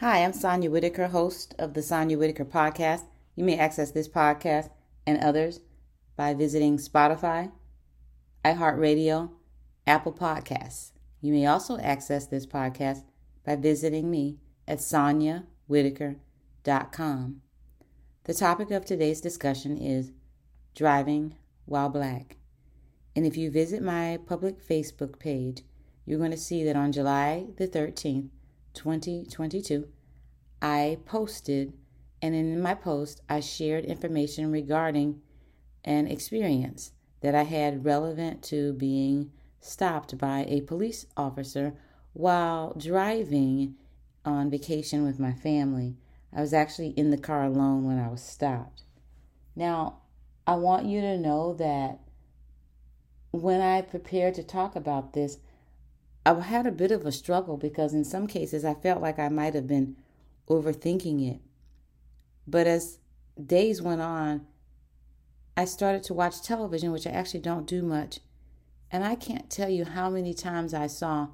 Hi, I'm Sonia Whitaker, host of the Sonia Whitaker podcast. You may access this podcast and others by visiting Spotify, iHeartRadio, Apple Podcasts. You may also access this podcast by visiting me at soniawhitaker.com. The topic of today's discussion is driving while black. And if you visit my public Facebook page, you're going to see that on July the 13th, 2022, I posted, and in my post, I shared information regarding an experience that I had relevant to being stopped by a police officer while driving on vacation with my family. I was actually in the car alone when I was stopped. Now, I want you to know that when I prepared to talk about this, I had a bit of a struggle because in some cases I felt like I might have been overthinking it. But as days went on, I started to watch television, which I actually don't do much. And I can't tell you how many times I saw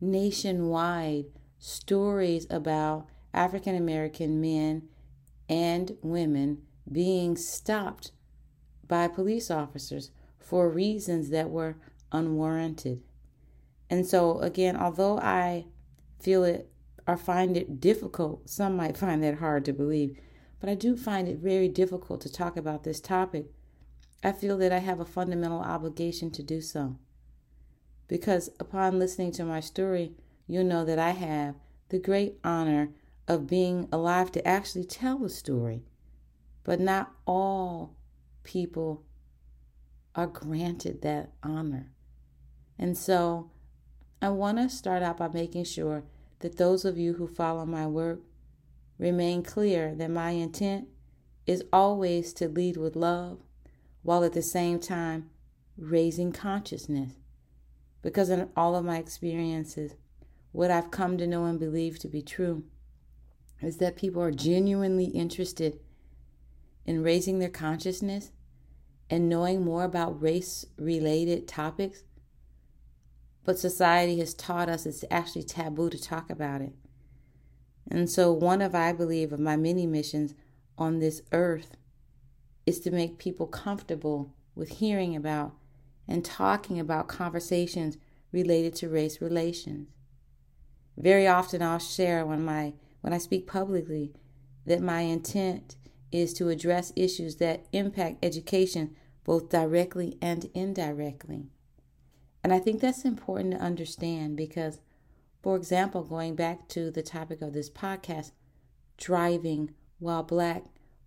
nationwide stories about African American men and women being stopped by police officers for reasons that were unwarranted. And so, again, although I feel it or find it difficult, some might find that hard to believe, but I do find it very difficult to talk about this topic. I feel that I have a fundamental obligation to do so. Because upon listening to my story, you'll know that I have the great honor of being alive to actually tell the story. But not all people are granted that honor. And so I want to start out by making sure that those of you who follow my work remain clear that my intent is always to lead with love while at the same time raising consciousness. Because in all of my experiences, what I've come to know and believe to be true is that people are genuinely interested in raising their consciousness and knowing more about race related topics but society has taught us it's actually taboo to talk about it. And so, one of, I believe, of my many missions on this earth is to make people comfortable with hearing about and talking about conversations related to race relations. Very often I'll share when my when I speak publicly that my intent is to address issues that impact education both directly and indirectly. And I think that's important to understand because, for example, going back to the topic of this podcast, driving while black,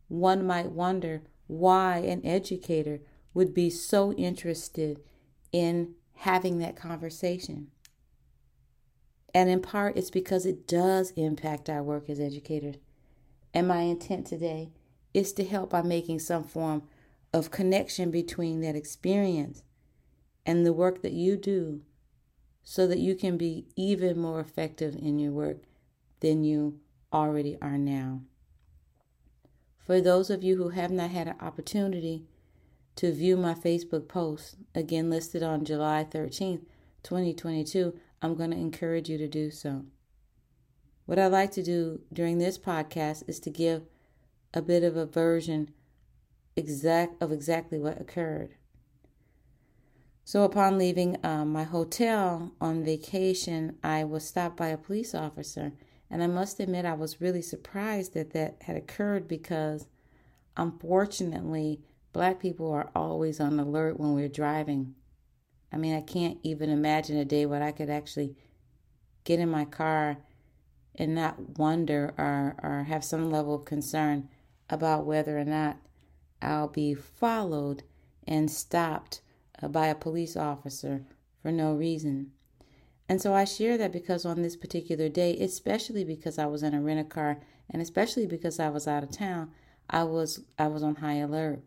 one might wonder why an educator would be so interested in having that conversation. And in part, it's because it does impact our work as educators. And my intent today is to help by making some form of connection between that experience and the work that you do so that you can be even more effective in your work than you already are now. For those of you who have not had an opportunity to view my Facebook post, again listed on July 13th, 2022, I'm going to encourage you to do so. What I like to do during this podcast is to give a bit of a version exact of exactly what occurred. So, upon leaving um, my hotel on vacation, I was stopped by a police officer. And I must admit, I was really surprised that that had occurred because, unfortunately, black people are always on alert when we're driving. I mean, I can't even imagine a day where I could actually get in my car and not wonder or, or have some level of concern about whether or not I'll be followed and stopped uh, Uh, by a police officer for no reason. And so I share that because on this particular day, especially because I was in a rent a car and especially because I was out of town, I was I was on high alert.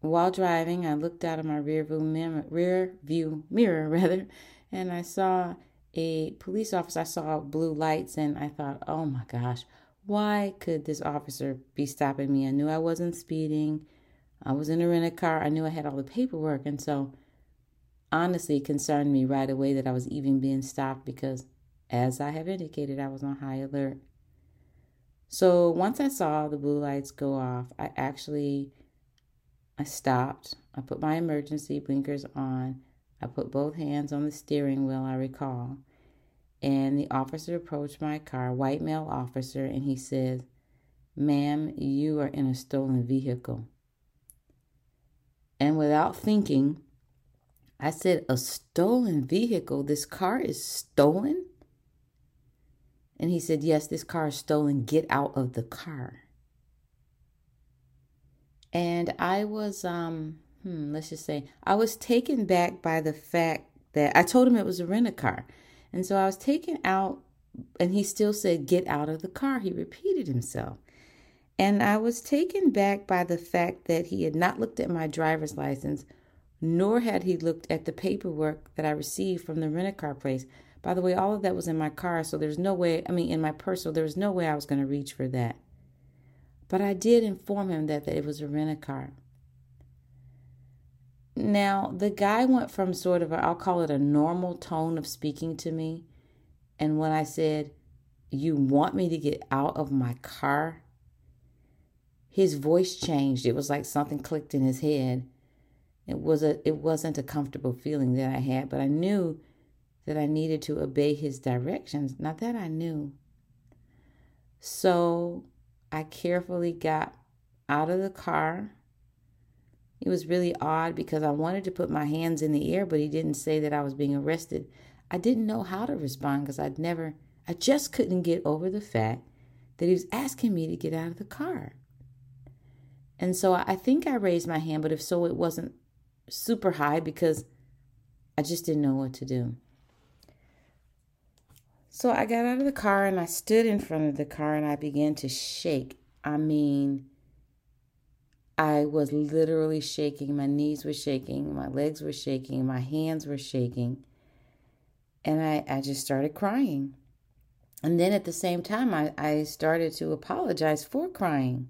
While driving, I looked out of my rear view mirror, rear view mirror rather, and I saw a police officer. I saw blue lights and I thought, "Oh my gosh, why could this officer be stopping me? I knew I wasn't speeding. I was in a rented car. I knew I had all the paperwork. And so, honestly, it concerned me right away that I was even being stopped because as I have indicated, I was on high alert. So once I saw the blue lights go off, I actually I stopped. I put my emergency blinkers on. I put both hands on the steering wheel, I recall. And the officer approached my car, white male officer, and he says, Ma'am, you are in a stolen vehicle. And without thinking, I said, A stolen vehicle? This car is stolen? And he said, Yes, this car is stolen. Get out of the car. And I was, um, hmm, let's just say, I was taken back by the fact that I told him it was a rent a car. And so I was taken out, and he still said, Get out of the car. He repeated himself. And I was taken back by the fact that he had not looked at my driver's license, nor had he looked at the paperwork that I received from the rent a car place. By the way, all of that was in my car, so there's no way, I mean, in my purse, so there was no way I was going to reach for that. But I did inform him that, that it was a rent a car. Now, the guy went from sort of, i I'll call it a normal tone of speaking to me. And when I said, You want me to get out of my car? His voice changed. It was like something clicked in his head. It was a it wasn't a comfortable feeling that I had, but I knew that I needed to obey his directions. Not that I knew. So I carefully got out of the car. It was really odd because I wanted to put my hands in the air, but he didn't say that I was being arrested. I didn't know how to respond because I'd never, I just couldn't get over the fact that he was asking me to get out of the car. And so I think I raised my hand, but if so, it wasn't super high because I just didn't know what to do. So I got out of the car and I stood in front of the car and I began to shake. I mean, I was literally shaking. My knees were shaking, my legs were shaking, my hands were shaking. And I, I just started crying. And then at the same time, I, I started to apologize for crying.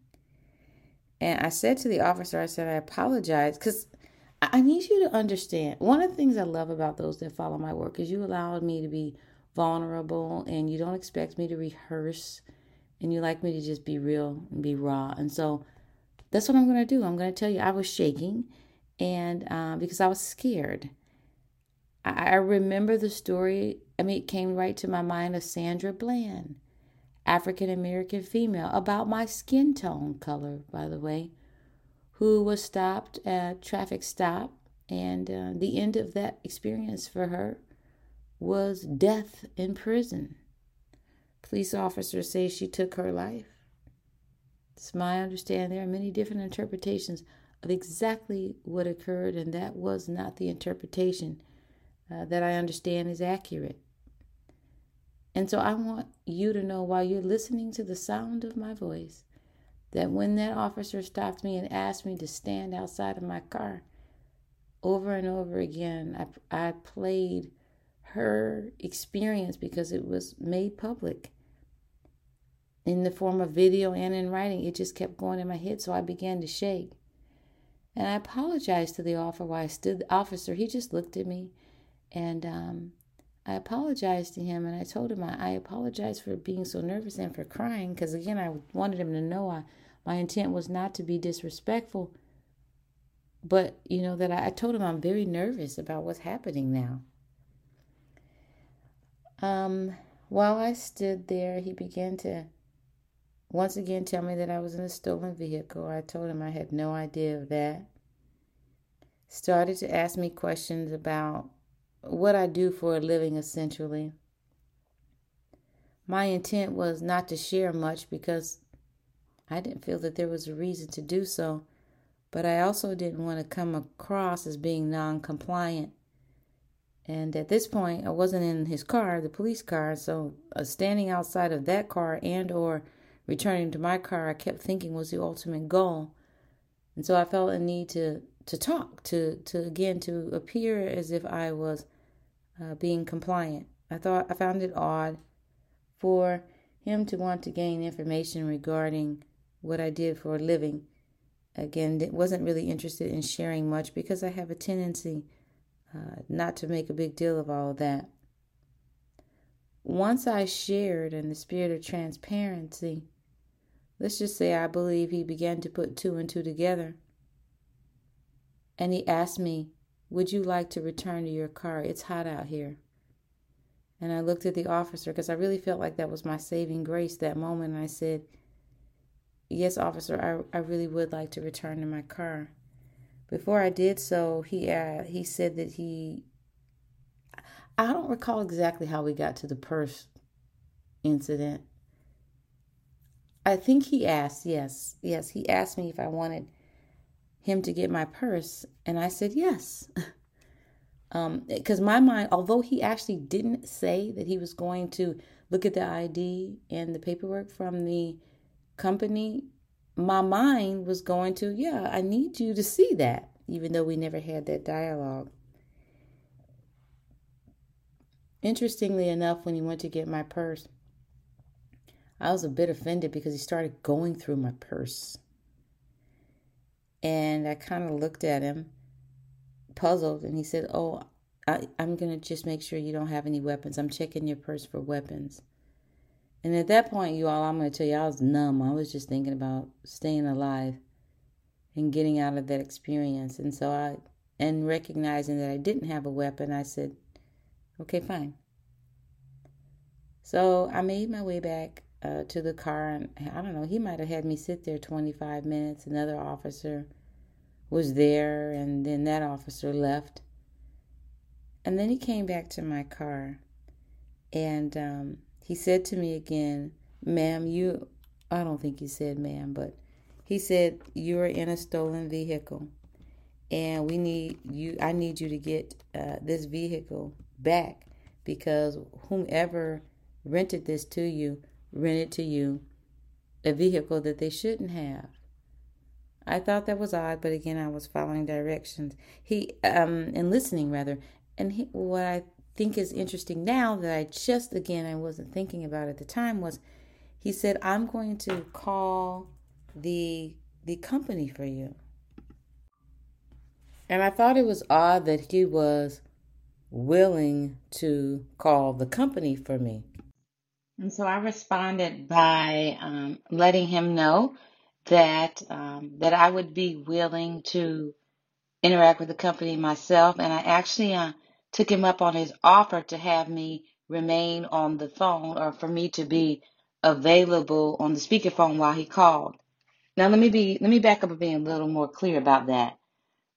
And I said to the officer, I said, I apologize because I need you to understand. One of the things I love about those that follow my work is you allowed me to be vulnerable and you don't expect me to rehearse and you like me to just be real and be raw. And so that's what I'm going to do. I'm going to tell you I was shaking and uh, because I was scared. I, I remember the story. I mean, it came right to my mind of Sandra Bland, African American female, about my skin tone color, by the way, who was stopped at traffic stop. And uh, the end of that experience for her was death in prison. Police officers say she took her life. It's my understanding there are many different interpretations of exactly what occurred, and that was not the interpretation uh, that I understand is accurate. And so I want you to know while you're listening to the sound of my voice that when that officer stopped me and asked me to stand outside of my car, over and over again, I, I played her experience because it was made public in the form of video and in writing. It just kept going in my head, so I began to shake. And I apologized to the officer Why I stood. The officer, he just looked at me, and um, I apologized to him, and I told him I, I apologized for being so nervous and for crying, because again, I wanted him to know I, my intent was not to be disrespectful, but you know that I, I told him I'm very nervous about what's happening now. Um, while I stood there, he began to once again tell me that I was in a stolen vehicle. I told him I had no idea of that. Started to ask me questions about what I do for a living, essentially. My intent was not to share much because I didn't feel that there was a reason to do so, but I also didn't want to come across as being non compliant and at this point, I wasn't in his car, the police car, so uh, standing outside of that car and or returning to my car, I kept thinking was the ultimate goal. And so I felt a need to to talk, to to again to appear as if I was uh, being compliant. I thought I found it odd for him to want to gain information regarding what I did for a living. Again, wasn't really interested in sharing much because I have a tendency uh, not to make a big deal of all of that. once I shared in the spirit of transparency, let's just say I believe he began to put two and two together. And he asked me, Would you like to return to your car? It's hot out here. And I looked at the officer because I really felt like that was my saving grace that moment. And I said, Yes, officer, I, I really would like to return to my car. Before I did so, he uh, he said that he I don't recall exactly how we got to the purse incident. I think he asked, yes, yes, he asked me if I wanted him to get my purse, and I said yes. Um, because my mind, although he actually didn't say that he was going to look at the ID and the paperwork from the company, my mind was going to, yeah, I need you to see that, even though we never had that dialogue. Interestingly enough, when he went to get my purse, I was a bit offended because he started going through my purse. And I kind of looked at him, puzzled, and he said, Oh, I, am going to just make sure you don't have any weapons. I'm checking your purse for weapons. And at that point, you all, I'm going to tell you, I was numb. I was just thinking about staying alive and getting out of that experience. And so I, and recognizing that I didn't have a weapon, I said, okay, fine. So I made my way back uh, to the car, and I don't know, he might have had me sit there 25 minutes. Another officer was there, and then that officer left. And then he came back to my car, and um, he said to me again, Ma'am, you, I don't think he said ma'am, but he said, You're in a stolen vehicle, and we need you, I need you to get uh, this vehicle back because whomever rented this to you rented to you a vehicle that they shouldn't have. I thought that was odd, but again, I was following directions. He um and listening rather, and he, what I think is interesting now that I just again I wasn't thinking about at the time was he said I'm going to call the the company for you. And I thought it was odd that he was willing to call the company for me. And so I responded by um, letting him know that um, that I would be willing to interact with the company myself, and I actually uh, took him up on his offer to have me remain on the phone or for me to be available on the speakerphone while he called. Now let me be let me back up and be a little more clear about that.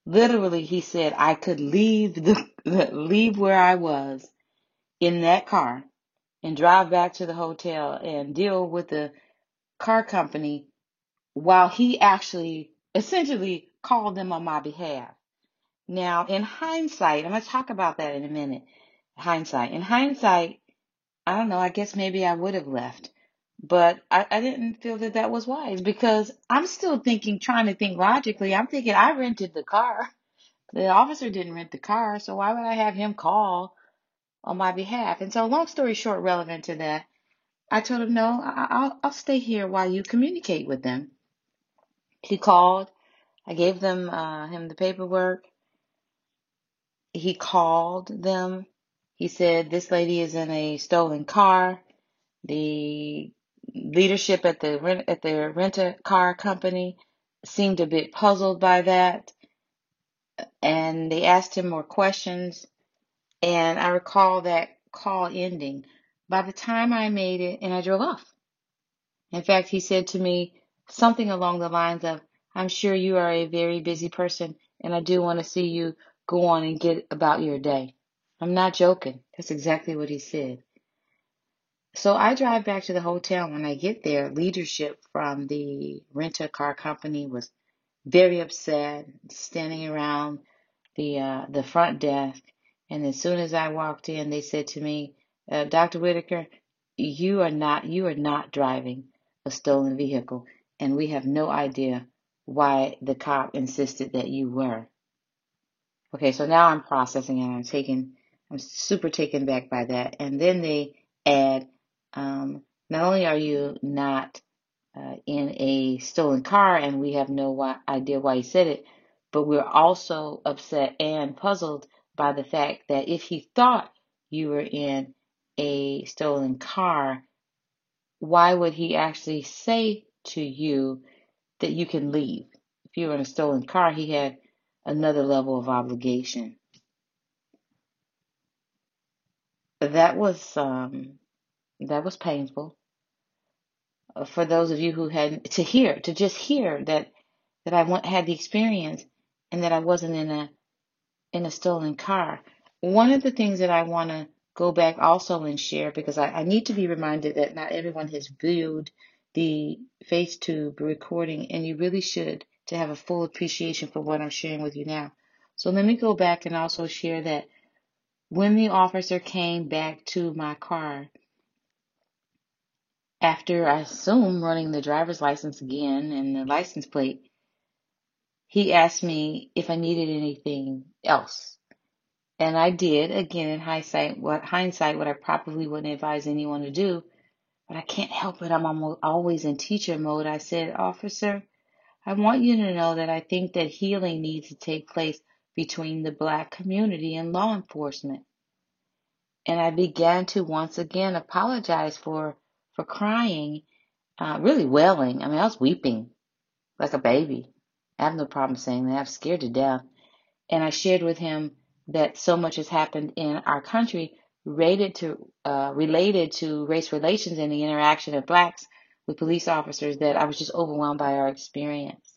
Literally, he said I could leave the leave where I was in that car and drive back to the hotel and deal with the car company while he actually essentially called them on my behalf. Now, in hindsight, I'm going to talk about that in a minute. Hindsight. In hindsight, I don't know, I guess maybe I would have left. But I, I didn't feel that that was wise because I'm still thinking, trying to think logically. I'm thinking I rented the car. The officer didn't rent the car, so why would I have him call on my behalf? And so, long story short, relevant to that, I told him, no, I, will I'll stay here while you communicate with them. He called. I gave them uh, him the paperwork. He called them. He said, this lady is in a stolen car. The leadership at the rent at the rent a car company seemed a bit puzzled by that and they asked him more questions. And I recall that call ending. By the time I made it, and I drove off. In fact, he said to me something along the lines of, I'm sure you are a very busy person, and I do want to see you go on and get about your day. I'm not joking. That's exactly what he said. So I drive back to the hotel. When I get there, leadership from the rent a car company was very upset, standing around the uh, the front desk. And as soon as I walked in, they said to me, uh, "Dr. Whitaker, you are not you are not driving a stolen vehicle, and we have no idea why the cop insisted that you were." Okay, so now I'm processing and I'm taken, I'm super taken back by that. And then they add, um, not only are you not uh, in a stolen car, and we have no idea why he said it. But we're also upset and puzzled by the fact that if he thought you were in a stolen car, why would he actually say to you that you can leave? If you were in a stolen car, he had another level of obligation. That was um, that was painful uh, for those of you who had to hear, to just hear that that I had the experience and that I wasn't in a in a stolen car. One of the things that I want to go back also and share because I, I need to be reminded that not everyone has viewed the Facebook recording, and you really should to have a full appreciation for what I'm sharing with you now. So let me go back and also share that when the officer came back to my car, after I assume running the driver's license again and the license plate, he asked me if I needed anything else. And I did, again in hindsight, what hindsight what I probably wouldn't advise anyone to do, but I can't help it. I'm almost always in teacher mode. I said, Officer, I want you to know that I think that healing needs to take place between the black community and law enforcement. And I began to once again apologize for, for crying, uh, really wailing. I mean, I was weeping like a baby. I have no problem saying that. I'm scared to death. And I shared with him that so much has happened in our country related to, uh, related to race relations and the interaction of blacks with police officers that I was just overwhelmed by our experience.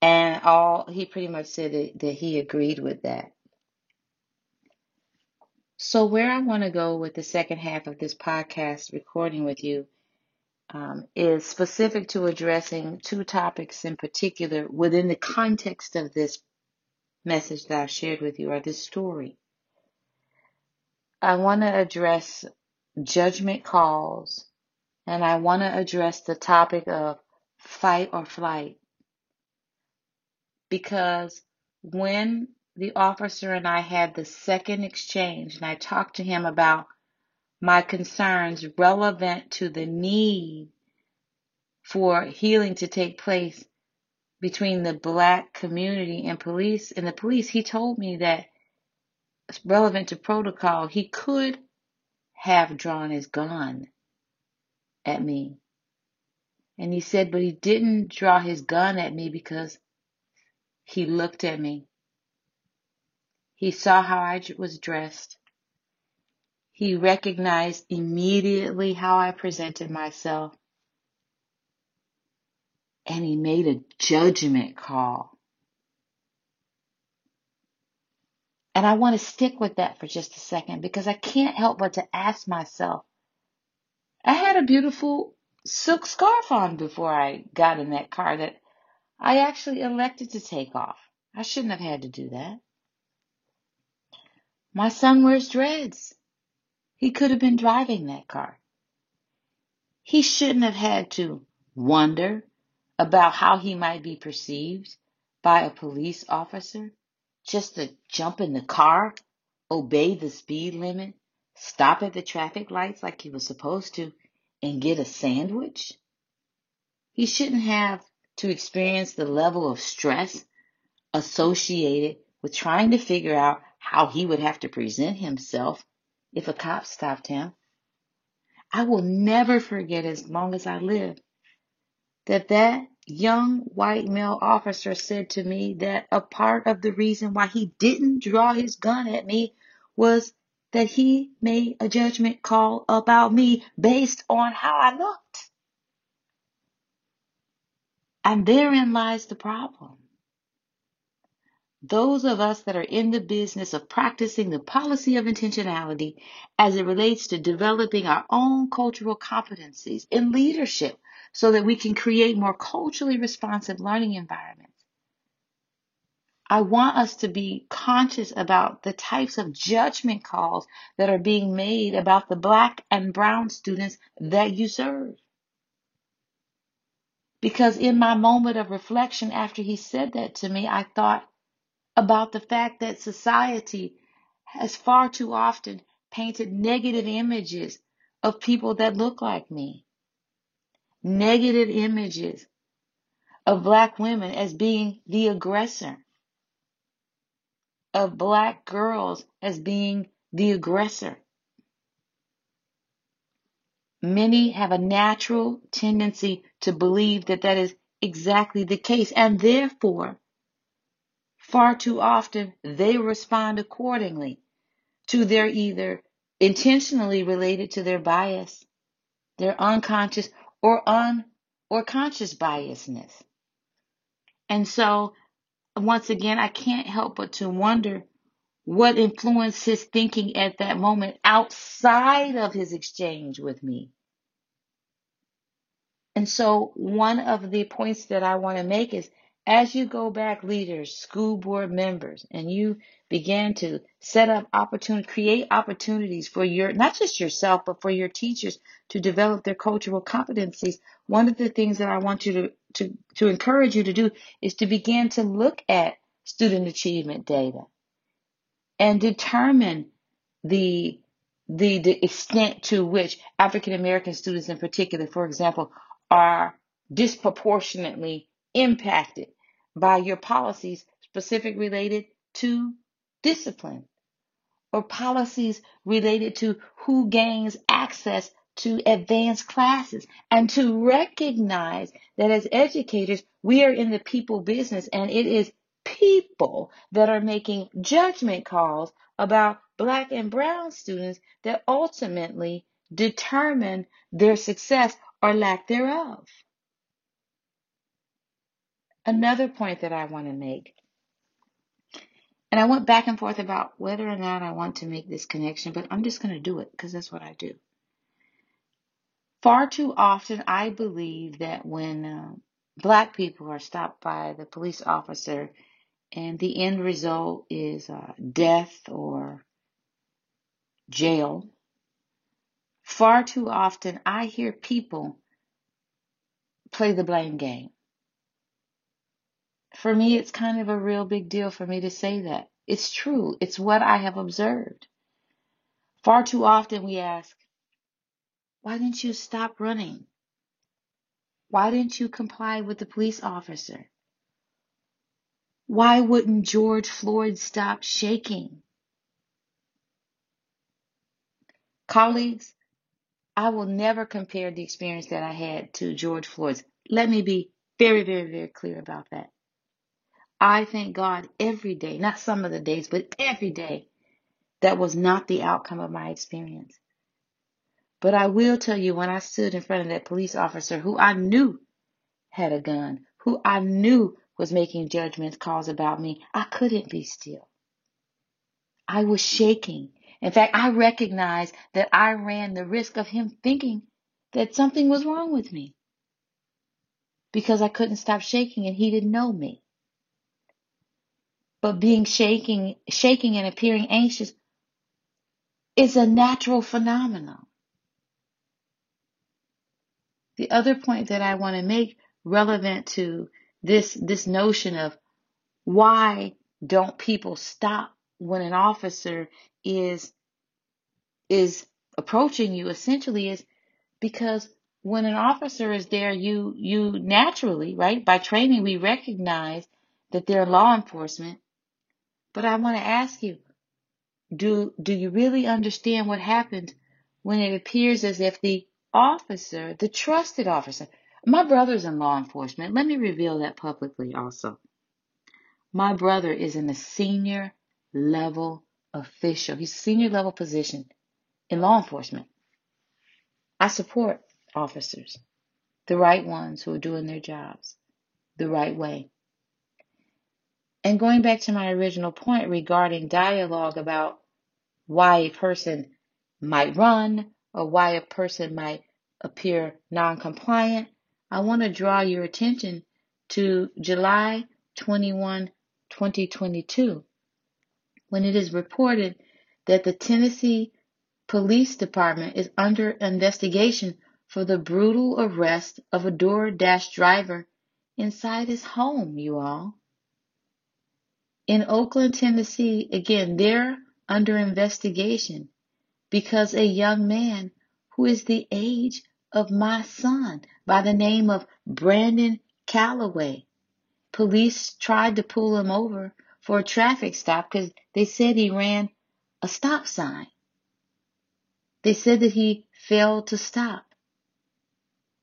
And all he pretty much said that, that he agreed with that. So, where I want to go with the second half of this podcast recording with you um, is specific to addressing two topics in particular within the context of this message that I've shared with you or this story. I want to address judgment calls and I want to address the topic of fight or flight because when the officer and I had the second exchange, and I talked to him about my concerns relevant to the need for healing to take place between the black community and police and the police. He told me that relevant to protocol, he could have drawn his gun at me. And he said, but he didn't draw his gun at me because he looked at me he saw how I was dressed. He recognized immediately how I presented myself. And he made a judgment call. And I want to stick with that for just a second because I can't help but to ask myself. I had a beautiful silk scarf on before I got in that car that I actually elected to take off. I shouldn't have had to do that. My son wears dreads. He could have been driving that car. He shouldn't have had to wonder about how he might be perceived by a police officer just to jump in the car, obey the speed limit, stop at the traffic lights like he was supposed to, and get a sandwich. He shouldn't have to experience the level of stress associated with trying to figure out how he would have to present himself if a cop stopped him. I will never forget as long as I live that that young white male officer said to me that a part of the reason why he didn't draw his gun at me was that he made a judgment call about me based on how I looked. And therein lies the problem those of us that are in the business of practicing the policy of intentionality as it relates to developing our own cultural competencies in leadership so that we can create more culturally responsive learning environments. I want us to be conscious about the types of judgment calls that are being made about the black and brown students that you serve. Because in my moment of reflection after he said that to me, I thought, about the fact that society has far too often painted negative images of people that look like me. Negative images of black women as being the aggressor, of black girls as being the aggressor. Many have a natural tendency to believe that that is exactly the case, and therefore, far too often, they respond accordingly to their either intentionally related to their bias, their unconscious or un or conscious biasness. And so, once again, I can't help but to wonder what influenced his thinking at that moment outside of his exchange with me. And so, one of the points that I want to make is as you go back, leaders, school board members, and you begin to set up opportunity, create opportunities for your, not just yourself, but for your teachers to develop their cultural competencies. One of the things that I want you to, to, to encourage you to do is to begin to look at student achievement data and determine the the, the extent to which African American students in particular, for example, are disproportionately impacted by your policies specific related to discipline or policies related to who gains access to advanced classes and to recognize that as educators, we are in the people business and it is people that are making judgment calls about black and brown students that ultimately determine their success or lack thereof. Another point that I want to make, and I went back and forth about whether or not I want to make this connection, but I'm just going to do it because that's what I do. Far too often, I believe that when uh, black people are stopped by the police officer and the end result is uh, death or jail, far too often I hear people play the blame game. For me, it's kind of a real big deal for me to say that. It's true. It's what I have observed. Far too often we ask, why didn't you stop running? Why didn't you comply with the police officer? Why wouldn't George Floyd stop shaking? Colleagues, I will never compare the experience that I had to George Floyd's. Let me be very, very, very clear about that. I thank God every day, not some of the days, but every day, that was not the outcome of my experience. But I will tell you, when I stood in front of that police officer who I knew had a gun, who I knew was making judgment calls about me, I couldn't be still. I was shaking. In fact, I recognized that I ran the risk of him thinking that something was wrong with me because I couldn't stop shaking and he didn't know me. But being shaking, shaking and appearing anxious is a natural phenomenon. The other point that I want to make relevant to this, this notion of why don't people stop when an officer is, is approaching you essentially is because when an officer is there, you, you naturally, right, by training, we recognize that they're law enforcement. But I want to ask you, do, do you really understand what happened when it appears as if the officer, the trusted officer, my brother's in law enforcement. Let me reveal that publicly also. My brother is in a senior level official. He's a senior level position in law enforcement. I support officers, the right ones who are doing their jobs the right way. And going back to my original point regarding dialogue about why a person might run or why a person might appear non-compliant, I want to draw your attention to July 21, 2022, when it is reported that the Tennessee Police Department is under investigation for the brutal arrest of a DoorDash driver inside his home, you all. In Oakland, Tennessee, again, they're under investigation because a young man who is the age of my son by the name of Brandon Calloway. Police tried to pull him over for a traffic stop because they said he ran a stop sign. They said that he failed to stop.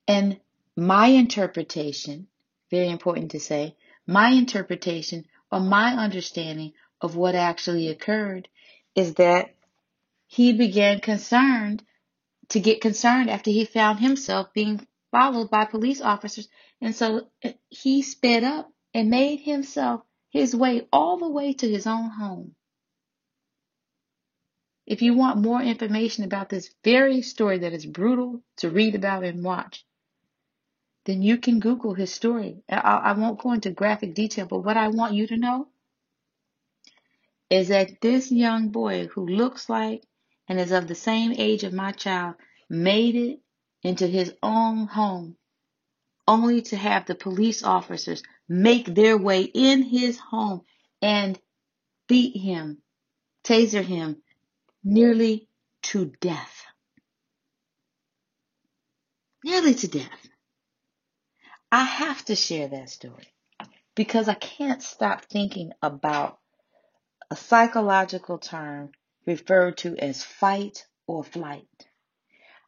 And my interpretation, very important to say, my interpretation or my understanding of what actually occurred is that he began concerned to get concerned after he found himself being followed by police officers. And so uh, he sped up and made himself his way all the way to his own home. If you want more information about this very story that is brutal to read about and watch, then you can Google his story. I, I won't go into graphic detail, but what I want you to know is that this young boy who looks like and is of the same age of my child made it into his own home only to have the police officers make their way in his home and beat him, taser him nearly to death. Nearly to death. I have to share that story because I can't stop thinking about a psychological term referred to as fight or flight.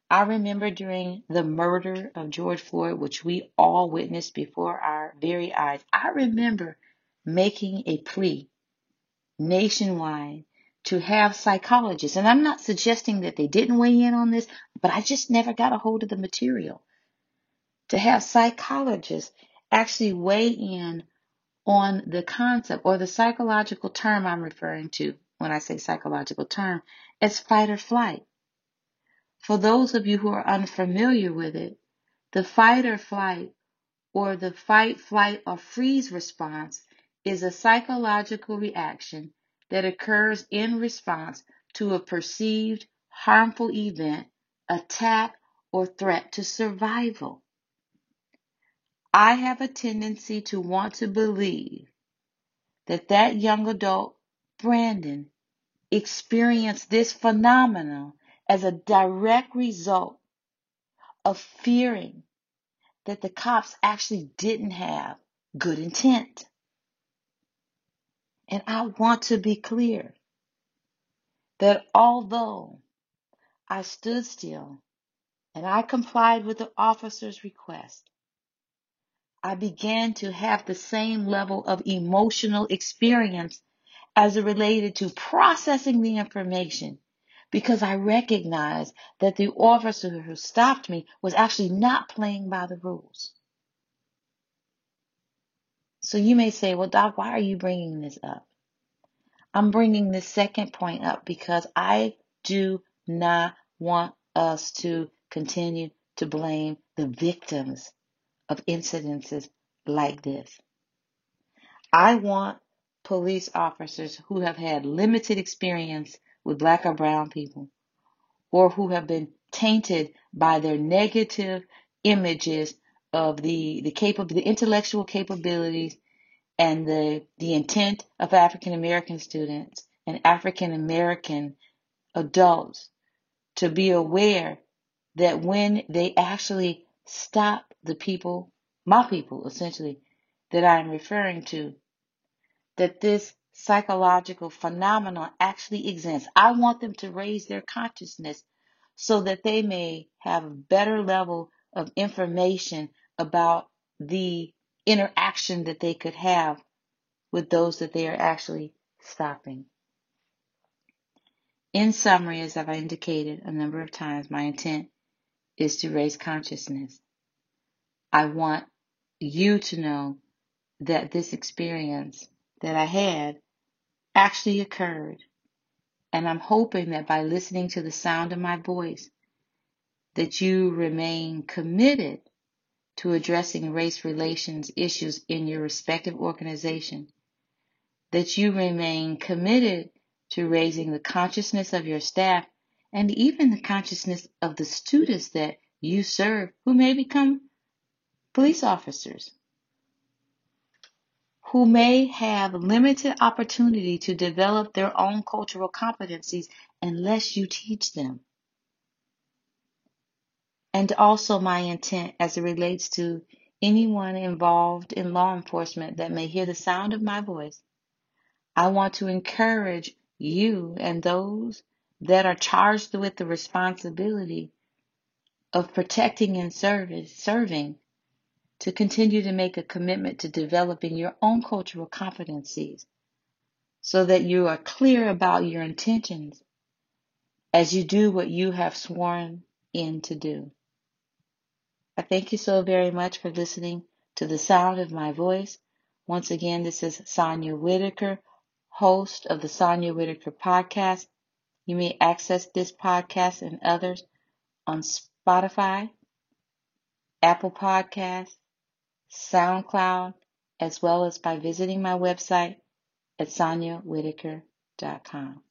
I remember during the murder of George Floyd, which we all witnessed before our very eyes, I remember making a plea nationwide to have psychologists. And I'm not suggesting that they didn't weigh in on this, but I just never got a hold of the material. To have psychologists actually weigh in on the concept or the psychological term I'm referring to when I say psychological term as fight or flight. For those of you who are unfamiliar with it, the fight or flight or the fight, flight, or freeze response is a psychological reaction that occurs in response to a perceived harmful event, attack, or threat to survival. I have a tendency to want to believe that that young adult, Brandon, experienced this phenomenon as a direct result of fearing that the cops actually didn't have good intent. And I want to be clear that although I stood still and I complied with the officer's request, I began to have the same level of emotional experience as it related to processing the information because I recognized that the officer who stopped me was actually not playing by the rules. So you may say, well, Doc, why are you bringing this up? I'm bringing this second point up because I do not want us to continue to blame the victims of incidences like this. I want police officers who have had limited experience with black or brown people or who have been tainted by their negative images of the the capable the intellectual capabilities and the the intent of African American students and African American adults to be aware that when they actually stop the people, my people essentially, that I'm referring to, that this psychological phenomenon actually exists. I want them to raise their consciousness so that they may have a better level of information about the interaction that they could have with those that they are actually stopping. In summary, as I've indicated a number of times, my intent is to raise consciousness. I want you to know that this experience that I had actually occurred. And I'm hoping that by listening to the sound of my voice, that you remain committed to addressing race relations issues in your respective organization, that you remain committed to raising the consciousness of your staff and even the consciousness of the students that you serve who may become police officers who may have limited opportunity to develop their own cultural competencies unless you teach them. And also my intent as it relates to anyone involved in law enforcement that may hear the sound of my voice. I want to encourage you and those that are charged with the responsibility of protecting and service, serving to continue to make a commitment to developing your own cultural competencies so that you are clear about your intentions as you do what you have sworn in to do. I thank you so very much for listening to the sound of my voice. Once again, this is Sonia Whitaker, host of the Sonia Whitaker podcast. You may access this podcast and others on Spotify, Apple Podcasts, SoundCloud, as well as by visiting my website at soniawhitaker.com.